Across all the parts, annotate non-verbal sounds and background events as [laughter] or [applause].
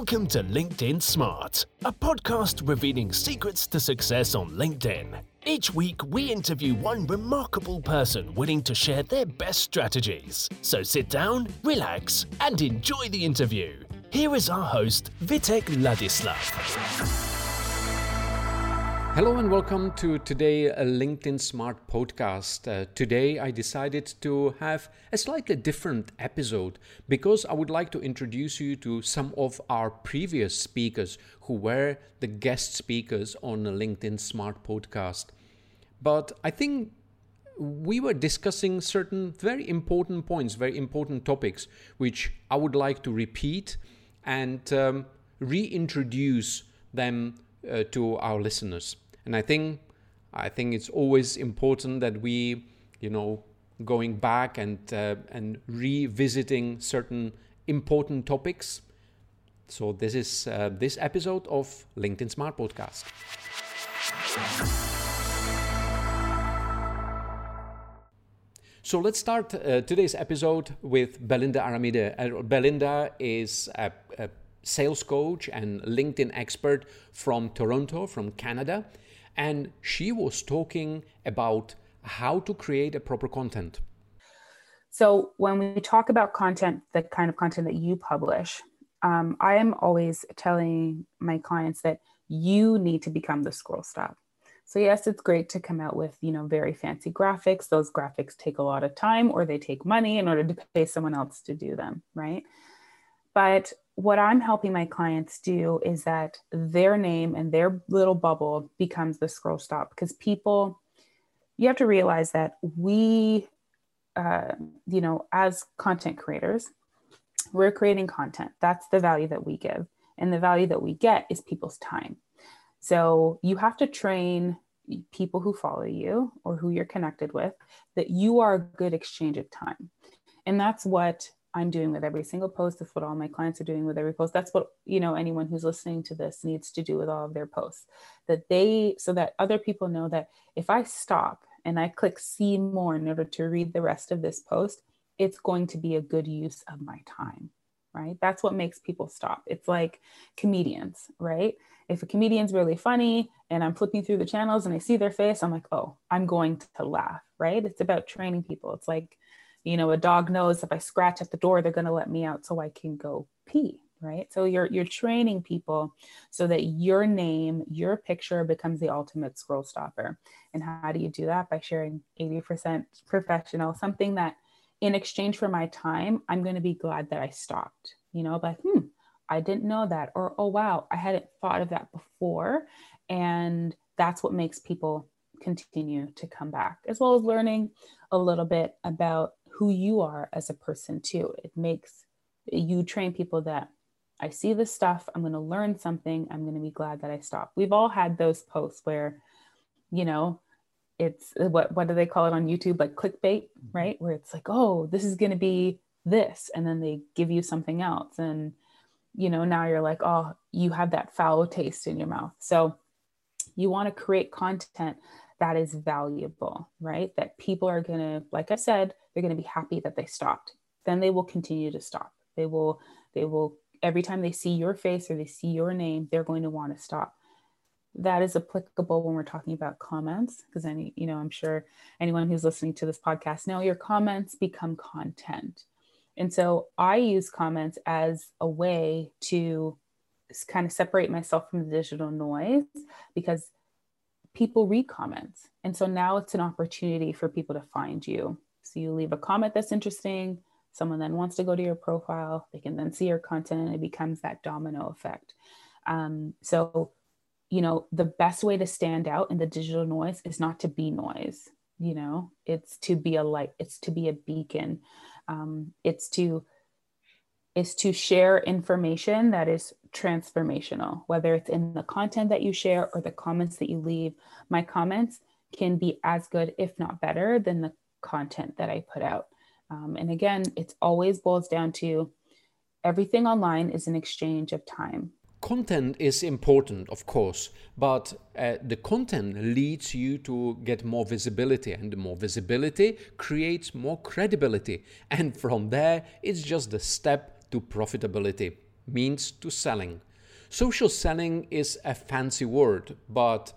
Welcome to LinkedIn Smart, a podcast revealing secrets to success on LinkedIn. Each week, we interview one remarkable person willing to share their best strategies. So sit down, relax, and enjoy the interview. Here is our host, Vitek Ladislav. Hello and welcome to today a LinkedIn Smart podcast. Uh, today I decided to have a slightly different episode because I would like to introduce you to some of our previous speakers who were the guest speakers on the LinkedIn Smart podcast. But I think we were discussing certain very important points, very important topics, which I would like to repeat and um, reintroduce them uh, to our listeners. And I think I think it's always important that we, you know, going back and uh, and revisiting certain important topics. So this is uh, this episode of LinkedIn Smart Podcast. So let's start uh, today's episode with Belinda Aramide. Uh, Belinda is a, a sales coach and LinkedIn expert from Toronto, from Canada. And she was talking about how to create a proper content. So, when we talk about content, the kind of content that you publish, um, I am always telling my clients that you need to become the scroll stop. So yes, it's great to come out with, you know, very fancy graphics. Those graphics take a lot of time or they take money in order to pay someone else to do them, right? But what I'm helping my clients do is that their name and their little bubble becomes the scroll stop because people, you have to realize that we, uh, you know, as content creators, we're creating content. That's the value that we give. And the value that we get is people's time. So you have to train people who follow you or who you're connected with that you are a good exchange of time. And that's what I'm doing with every single post. That's what all my clients are doing with every post. That's what, you know, anyone who's listening to this needs to do with all of their posts. That they, so that other people know that if I stop and I click see more in order to read the rest of this post, it's going to be a good use of my time, right? That's what makes people stop. It's like comedians, right? If a comedian's really funny and I'm flipping through the channels and I see their face, I'm like, oh, I'm going to laugh, right? It's about training people. It's like, you know a dog knows if i scratch at the door they're going to let me out so i can go pee right? So you're you're training people so that your name your picture becomes the ultimate scroll stopper. And how do you do that? By sharing 80% professional something that in exchange for my time i'm going to be glad that i stopped you know like hmm i didn't know that or oh wow i hadn't thought of that before. And that's what makes people continue to come back as well as learning a little bit about who you are as a person too. It makes you train people that I see this stuff, I'm going to learn something, I'm going to be glad that I stopped. We've all had those posts where, you know, it's what what do they call it on YouTube like clickbait, mm-hmm. right? Where it's like, "Oh, this is going to be this." And then they give you something else and you know, now you're like, "Oh, you have that foul taste in your mouth." So you want to create content that is valuable, right? That people are going to, like I said, they're going to be happy that they stopped. Then they will continue to stop. They will, they will, every time they see your face or they see your name, they're going to want to stop. That is applicable when we're talking about comments, because any, you know, I'm sure anyone who's listening to this podcast know your comments become content. And so I use comments as a way to kind of separate myself from the digital noise because people read comments. And so now it's an opportunity for people to find you. So you leave a comment that's interesting, someone then wants to go to your profile, they can then see your content, and it becomes that domino effect. Um, so, you know, the best way to stand out in the digital noise is not to be noise, you know, it's to be a light, it's to be a beacon, um, it's to is to share information that is transformational, whether it's in the content that you share or the comments that you leave. My comments can be as good, if not better, than the content that I put out. Um, and again, it always boils down to everything online is an exchange of time. Content is important, of course, but uh, the content leads you to get more visibility, and the more visibility creates more credibility. And from there, it's just a step to profitability. Means to selling. Social selling is a fancy word, but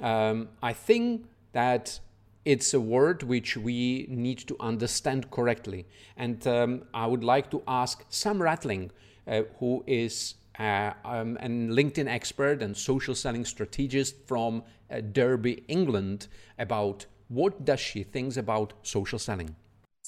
um, I think that it's a word which we need to understand correctly. And um, I would like to ask Sam Rathling, uh, who is uh, um, a LinkedIn expert and social selling strategist from uh, Derby, England, about what does she thinks about social selling.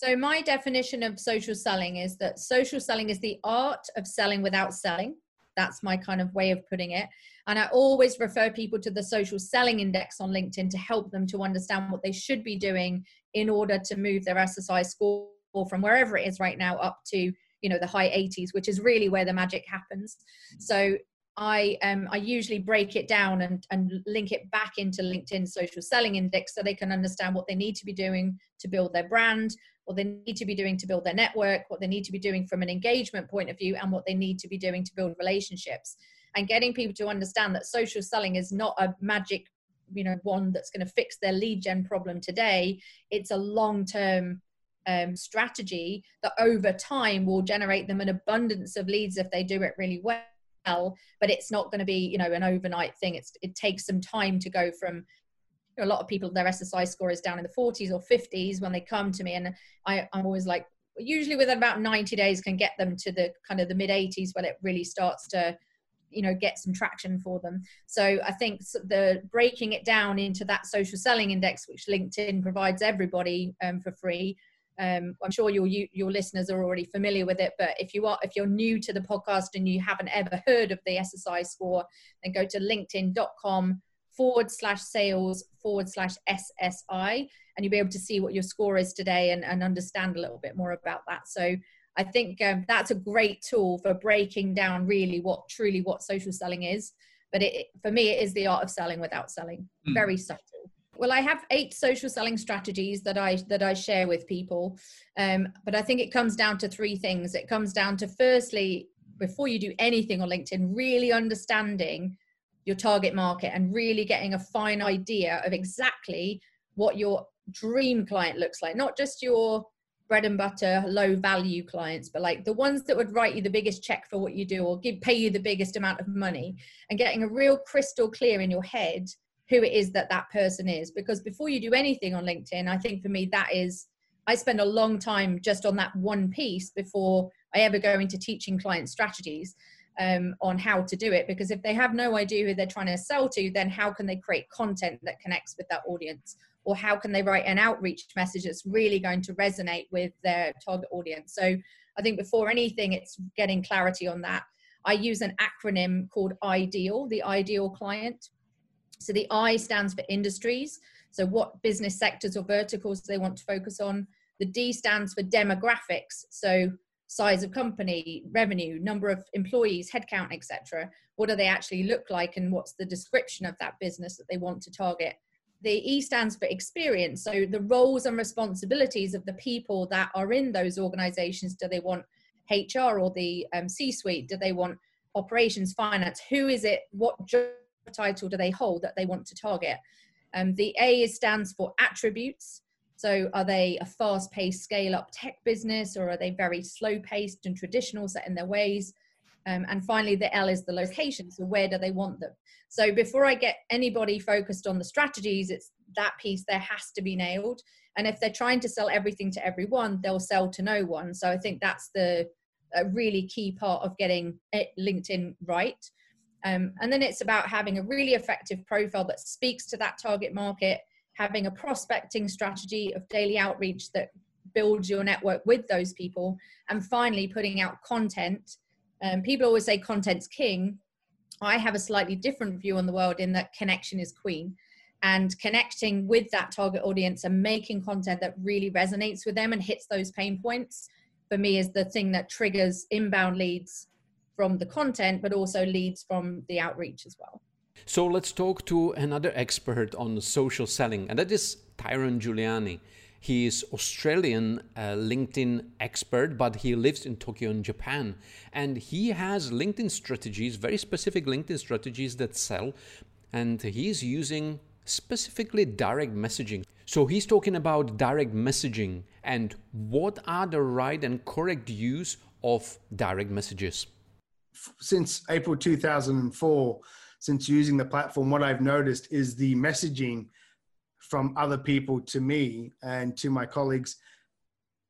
So my definition of social selling is that social selling is the art of selling without selling. That's my kind of way of putting it. And I always refer people to the social selling index on LinkedIn to help them to understand what they should be doing in order to move their SSI score from wherever it is right now up to you know the high 80s which is really where the magic happens so I um, I usually break it down and, and link it back into LinkedIn social selling index so they can understand what they need to be doing to build their brand, what they need to be doing to build their network, what they need to be doing from an engagement point of view, and what they need to be doing to build relationships. And getting people to understand that social selling is not a magic you know one that's going to fix their lead gen problem today. It's a long term um, strategy that over time will generate them an abundance of leads if they do it really well but it's not going to be you know an overnight thing. It's it takes some time to go from a lot of people their ssi score is down in the 40s or 50s when they come to me and I, i'm always like usually within about 90 days can get them to the kind of the mid 80s when it really starts to you know get some traction for them. So i think the breaking it down into that social selling index which linkedin provides everybody um, for free um, i'm sure your your listeners are already familiar with it but if you are if you're new to the podcast and you haven't ever heard of the ssi score then go to linkedin.com forward slash sales forward slash ssi and you'll be able to see what your score is today and, and understand a little bit more about that so I think um, that's a great tool for breaking down really what truly what social selling is. But it, for me, it is the art of selling without selling. Mm. Very subtle. Well, I have eight social selling strategies that I that I share with people, um, but I think it comes down to three things. It comes down to firstly, before you do anything on LinkedIn, really understanding your target market and really getting a fine idea of exactly what your dream client looks like, not just your bread and butter low value clients but like the ones that would write you the biggest check for what you do or give pay you the biggest amount of money and getting a real crystal clear in your head who it is that that person is. Because before you do anything on linkedin i think for me that is i spend a long time just on that one piece before i ever go into teaching client strategies um, on how to do it because if they have no idea who they're trying to sell to then how can they create content that connects with that audience? Or how can they write an outreach message that's really going to resonate with their target audience? So i think before anything it's getting clarity on that. I use an acronym called ideal the ideal client. So the i stands for industries. So what business sectors or verticals they want to focus on. The d stands for demographics. So size of company revenue number of employees headcount etc what do they actually look like and what's the description of that business that they want to target the E stands for experience. So the roles and responsibilities of the people that are in those organizations. Do they want HR or the um, C suite? Do they want operations, finance? Who is it? What job title do they hold that they want to target? Um, the A stands for attributes. So are they a fast paced scale up tech business or are they very slow paced and traditional set in their ways? Um, and finally, the L is the location. So where do they want them? So before I get anybody focused on the strategies, it's that piece there has to be nailed. And if they're trying to sell everything to everyone, they'll sell to no one. So I think that's the a really key part of getting LinkedIn right. Um, and then it's about having a really effective profile that speaks to that target market, having a prospecting strategy of daily outreach that builds your network with those people, and finally putting out content um, people always say content's king. I have a slightly different view on the world in that connection is queen. And connecting with that target audience and making content that really resonates with them and hits those pain points for me is the thing that triggers inbound leads from the content, but also leads from the outreach as well. So let's talk to another expert on social selling, and that is Tyron Giuliani. He is Australian uh, LinkedIn expert, but he lives in Tokyo in Japan. And he has LinkedIn strategies, very specific LinkedIn strategies that sell. And he's using specifically direct messaging. So he's talking about direct messaging and what are the right and correct use of direct messages. since April 2004, since using the platform, what I've noticed is the messaging from other people to me and to my colleagues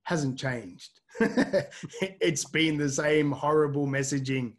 hasn't changed. [laughs] it's been the same horrible messaging.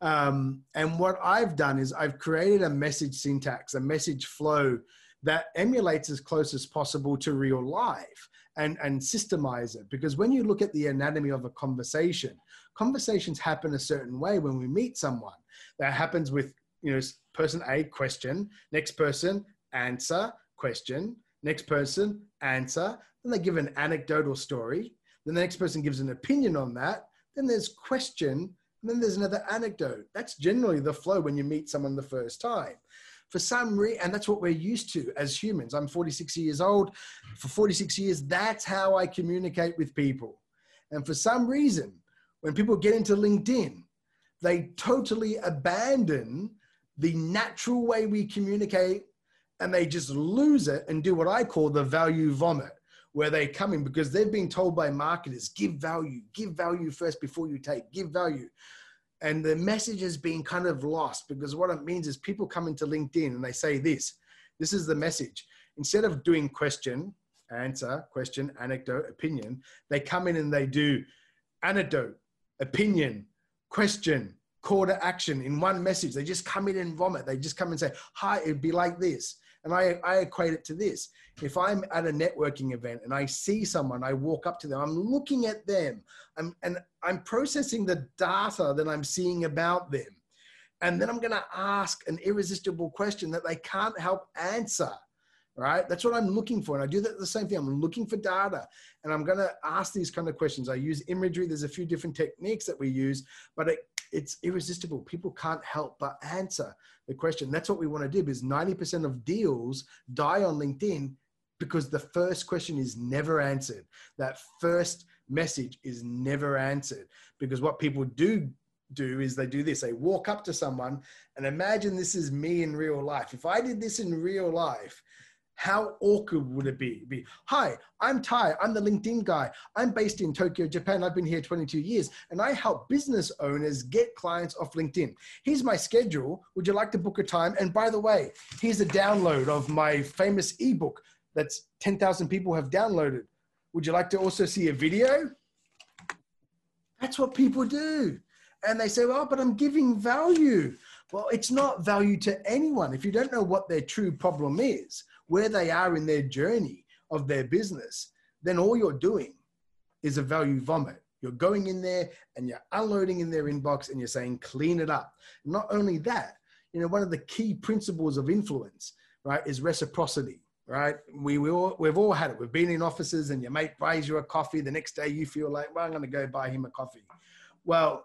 Um, and what I've done is I've created a message syntax, a message flow that emulates as close as possible to real life and, and systemize it. Because when you look at the anatomy of a conversation, conversations happen a certain way when we meet someone. That happens with, you know, person A, question, next person, answer, question, next person, answer. Then they give an anecdotal story. Then the next person gives an opinion on that. Then there's question, and then there's another anecdote. That's generally the flow when you meet someone the first time for some reason, and that's what we're used to as humans. I'm 46 years old. For 46 years, that's how I communicate with people. And for some reason, when people get into LinkedIn, they totally abandon the natural way we communicate and they just lose it and do what I call the value vomit, where they come in because they've been told by marketers, give value, give value first before you take, give value and the message has been kind of lost because what it means is people come into LinkedIn and they say this this is the message. Instead of doing question, answer, question, anecdote, opinion, they come in and they do anecdote, opinion, question, call to action in one message. They just come in and vomit. They just come and say, Hi, it'd be like this. And I, I equate it to this. If I'm at a networking event and I see someone, I walk up to them, I'm looking at them, I'm, and I'm processing the data that I'm seeing about them. And then I'm going to ask an irresistible question that they can't help answer right? That's what I'm looking for. And I do that the same thing. I'm looking for data and I'm going to ask these kind of questions. I use imagery. There's a few different techniques that we use, but it, it's irresistible. People can't help but answer the question. That's what we want to do because 90% of deals die on LinkedIn because the first question is never answered. That first message is never answered because what people do do is they do this they walk up to someone and imagine this is me in real life if i did this in real life how awkward would it be? be? Hi, I'm Ty. I'm the LinkedIn guy. I'm based in Tokyo, Japan. I've been here 22 years and I help business owners get clients off LinkedIn. Here's my schedule. Would you like to book a time? And by the way, here's a download of my famous ebook that's 10,000 people have downloaded. Would you like to also see a video? That's what people do. And they say, well, but I'm giving value. Well, it's not value to anyone. If you don't know what their true problem is, where they are in their journey of their business, then all you're doing is a value vomit. You're going in there and you're unloading in their inbox and you're saying, clean it up. Not only that, you know, one of the key principles of influence, right, is reciprocity, right? We, we all, we've all had it. We've been in offices and your mate buys you a coffee. The next day you feel like, well, I'm going to go buy him a coffee. Well,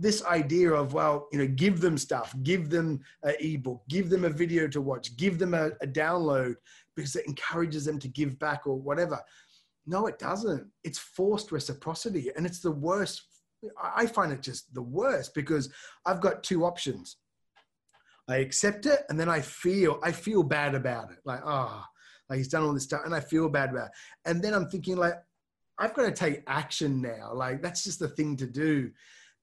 this idea of well you know give them stuff give them an ebook give them a video to watch give them a, a, download because it encourages them to give back or whatever. No it doesn't. It's forced reciprocity and it's the worst. I find it just the worst because i've got two options. I accept it and then i feel i feel bad about it. Like ah oh, like he's done all this stuff and i feel bad about it. And then i'm thinking like i've got to take action now. Like that's just the thing to do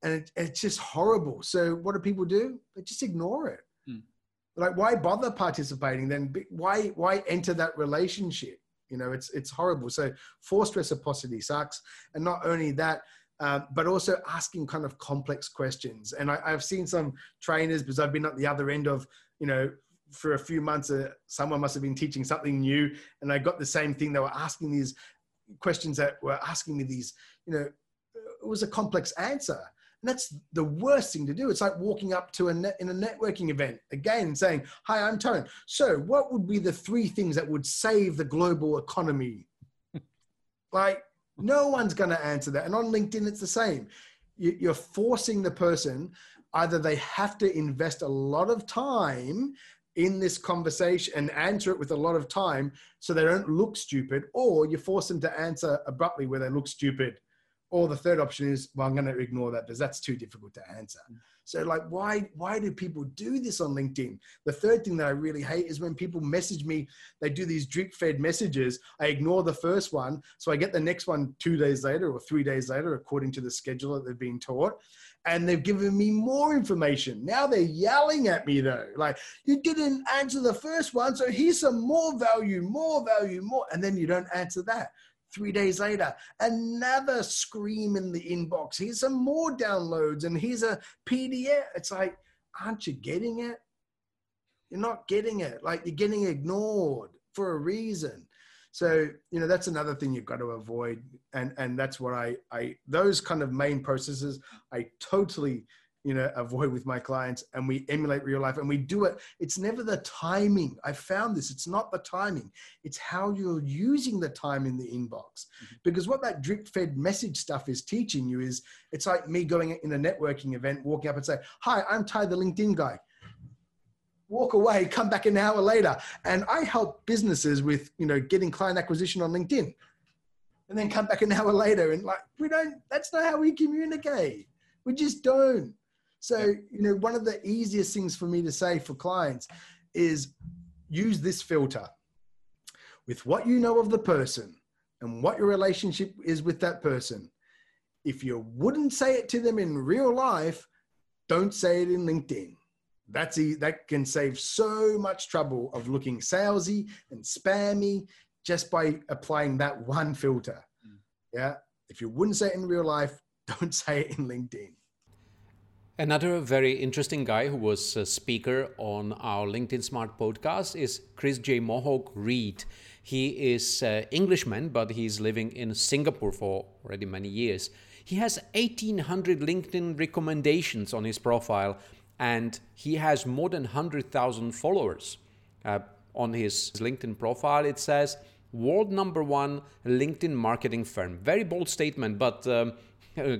and it, it's just horrible. So what do people do? They just ignore it. Mm. Like, why bother participating then? Why why enter that relationship? You know, it's it's horrible. So forced reciprocity sucks, and not only that. Uh, but also asking kind of complex questions. And I, have seen some trainers because I've been at the other end of, you know, for a few months, uh, someone must have been teaching something new, and I got the same thing. They were asking these questions that were asking me these, you know, it was a complex answer and that's the worst thing to do. It's like walking up to a net, in a networking event again saying, Hi, I'm Tone. So, what would be the three things that would save the global economy? [laughs] like, no one's going to answer that. And on LinkedIn, it's the same. You're forcing the person, either they have to invest a lot of time in this conversation and answer it with a lot of time so they don't look stupid, or you force them to answer abruptly where they look stupid or the third option is, well, I'm going to ignore that because that's too difficult to answer. Mm. So like, why, why do people do this on LinkedIn? The third thing that I really hate is when people message me, they do these drip fed messages. I ignore the first one. So I get the next one two days later or three days later, according to the schedule that they've been taught. And they've given me more information. Now they're yelling at me though. Like, you didn't answer the first one. So here's some more value, more value, more. And then you don't answer that. Three days later, another scream in the inbox. Here's some more downloads and here's a PDF. It's like, aren't you getting it? You're not getting it. Like you're getting ignored for a reason. So, you know, that's another thing you've got to avoid. And and that's what I I those kind of main processes I totally you know avoid with my clients and we emulate real life and we do it. It's never the timing. I found this. It's not the timing. It's how you're using the time in the inbox. Mm-hmm. because what that drip fed message stuff is teaching you is it's like me going in a networking event walking up and say hi i'm ty the linkedin guy. Walk away come back an hour later. And i help businesses with you know getting client acquisition on linkedin. And then come back an hour later and like we don't that's not how we communicate. We just don't so, you know, one of the easiest things for me to say for clients is use this filter with what you know of the person and what your relationship is with that person. If you wouldn't say it to them in real life, don't say it in LinkedIn. That's e- that can save so much trouble of looking salesy and spammy just by applying that one filter. Mm. Yeah. If you wouldn't say it in real life, [laughs] don't say it in LinkedIn. Another very interesting guy who was a speaker on our LinkedIn Smart podcast is Chris J. Mohawk Reed. He is an Englishman, but he's living in Singapore for already many years. He has 1800 LinkedIn recommendations on his profile, and he has more than 100,000 followers. Uh, on his LinkedIn profile, it says, World number one LinkedIn marketing firm. Very bold statement, but um,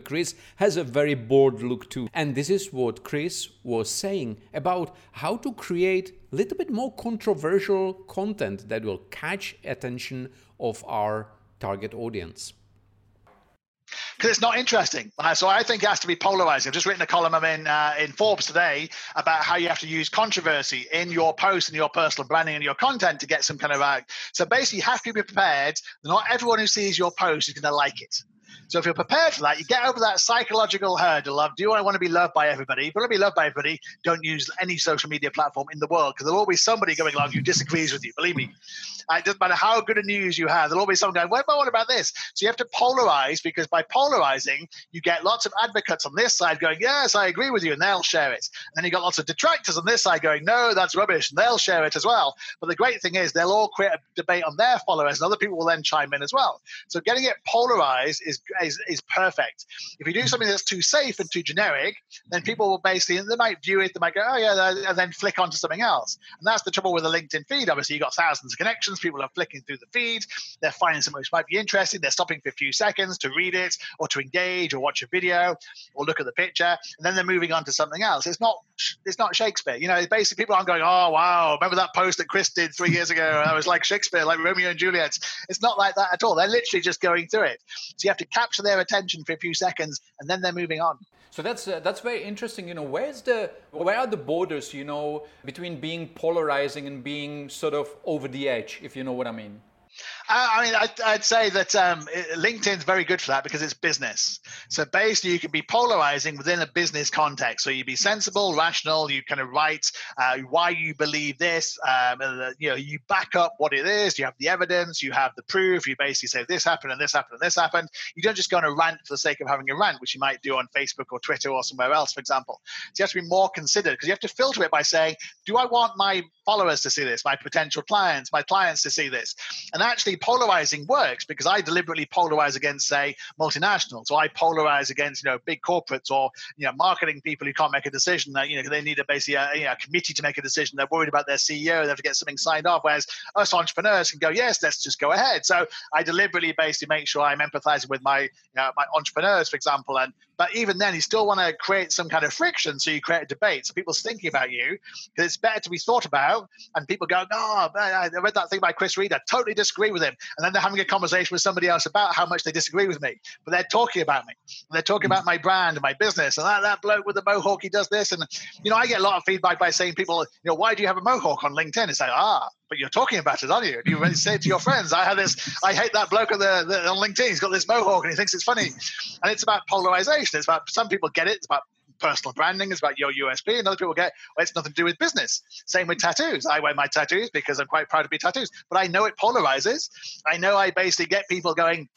Chris has a very bored look too. And this is what Chris was saying about how to create a little bit more controversial content that will catch attention of our target audience because it's not interesting. Uh, so I think it has to be polarizing. I've just written a column I'm in uh, in Forbes today about how you have to use controversy in your post and your personal branding and your content to get some kind of. Uh, so basically, you have to be prepared. Not everyone who sees your post is going to like it. So if you're prepared for that, you get over that psychological hurdle of do I want to be loved by everybody? If you want to be loved by everybody, don't use any social media platform in the world because there'll always be somebody going along who disagrees with you. Believe me. It doesn't matter how good a news you have, there'll always be someone going, what about, what about this? So you have to polarize because by polarizing, you get lots of advocates on this side going, yes, I agree with you, and they'll share it. And then you've got lots of detractors on this side going, no, that's rubbish, and they'll share it as well. But the great thing is they'll all create a debate on their followers, and other people will then chime in as well. So getting it polarized is, is, is perfect. If you do something that's too safe and too generic, then people will basically, they might view it, they might go, oh yeah, and then flick onto something else. And that's the trouble with a LinkedIn feed. Obviously, you've got thousands of connections, people are flicking through the feed, they're finding something which might be interesting, they're stopping for a few seconds to read it or to engage or watch a video or look at the picture, and then they're moving on to something else. It's not it's not Shakespeare. You know, basically people aren't going, oh wow, remember that post that Chris did three years ago? I was like Shakespeare, like Romeo and Juliet. It's not like that at all. They're literally just going through it. So you have to capture their attention for a few seconds, and then they're moving on. So that's uh, that's very interesting. You know, where's the where are the borders? You know, between being polarizing and being sort of over the edge, if you know what I mean. I mean, I'd, I'd say that um, LinkedIn's very good for that because it's business. So basically, you can be polarizing within a business context. So you'd be sensible, rational. You kind of write uh, why you believe this. Um, you know, you back up what it is. You have the evidence. You have the proof. You basically say this happened and this happened and this happened. You don't just go on a rant for the sake of having a rant, which you might do on Facebook or Twitter or somewhere else, for example. So you have to be more considered because you have to filter it by saying, do I want my followers to see this, my potential clients, my clients to see this? And actually polarizing works because I deliberately polarize against, say, multinationals, or I polarize against, you know, big corporates or, you know, marketing people who can't make a decision that, you know, they need a basically a, uh, you know, a committee to make a decision. They're worried about their CEO. They have to get something signed off. Whereas us entrepreneurs can go, yes, let's just go ahead. So I deliberately basically make sure I'm empathizing with my, you know, my entrepreneurs, for example. And, but even then, you still want to create some kind of friction. So you create a debate. So people's thinking about you because it's better to be thought about. And people go, no, oh, I read that thing by Chris Reed. I totally disagree with him. and then they're having a conversation with somebody else about how much they disagree with me, but they're talking about me. They're talking about my brand and my business, and that, that bloke with the mohawk, he does this, and you know, I get a lot of feedback by saying people, you know, why do you have a mohawk on LinkedIn? It's like, ah, but you're talking about it, aren't you? And you say to your friends, I have this, I hate that bloke on, the, the, on LinkedIn. He's got this mohawk and he thinks it's funny. And it's about polarization. It's about some people get it. It's about personal branding. It's about your USP. And other people get, well, it's nothing to do with business. Same with tattoos. I wear my tattoos because I'm quite proud to be tattoos, but I know it polarizes. I know I basically get people going,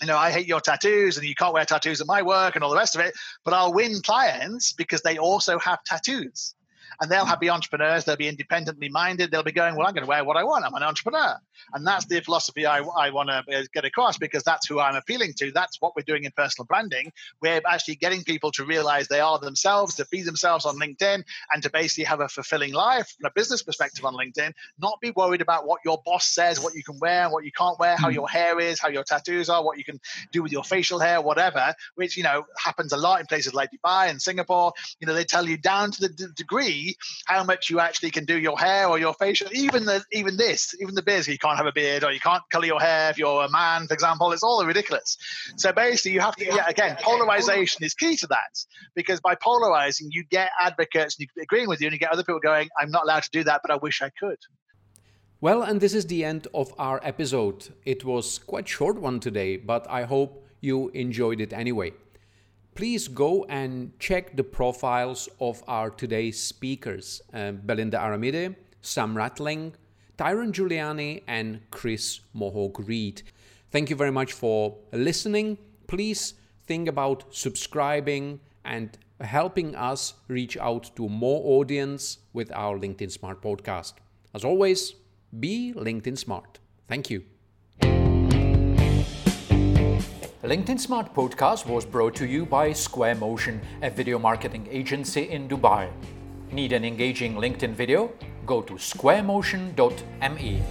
you know, I hate your tattoos and you can't wear tattoos at my work and all the rest of it. But I'll win clients because they also have tattoos and they'll have be entrepreneurs. They'll be independently minded. They'll be going, well, I'm going to wear what I want. I'm an entrepreneur, and that's the philosophy I, I want to uh, get across because that's who I'm appealing to. That's what we're doing in personal branding. We're actually getting people to realize they are themselves, to be themselves on LinkedIn, and to basically have a fulfilling life from a business perspective on LinkedIn. Not be worried about what your boss says, what you can wear, what you can't wear, how hmm. your hair is, how your tattoos are, what you can do with your facial hair, whatever. Which you know happens a lot in places like Dubai and Singapore. You know they tell you down to the d- degree how much you actually can do your hair or your facial. Even the even this, even the beards, you can't have a beard or you can't color your hair if you're a man, for example. It's all ridiculous. So basically, you have to yeah, again, polarization is key to that because by polarizing, you get advocates agreeing with you, and you get other people going, "I'm not allowed to do that, but I wish I could." Well, and this is the end of our episode. It was quite short one today, but I hope you enjoyed it anyway please go and check the profiles of our today's speakers uh, Belinda Aramide, Sam Rathling, Tyron Giuliani, and Chris Mohawk Reed. Thank you very much for listening. Please think about subscribing and helping us reach out to more audience with our LinkedIn Smart podcast. As always, be LinkedIn Smart. Thank you. LinkedIn Smart podcast was brought to you by Square Motion, a video marketing agency in Dubai. Need an engaging LinkedIn video? Go to squaremotion.me.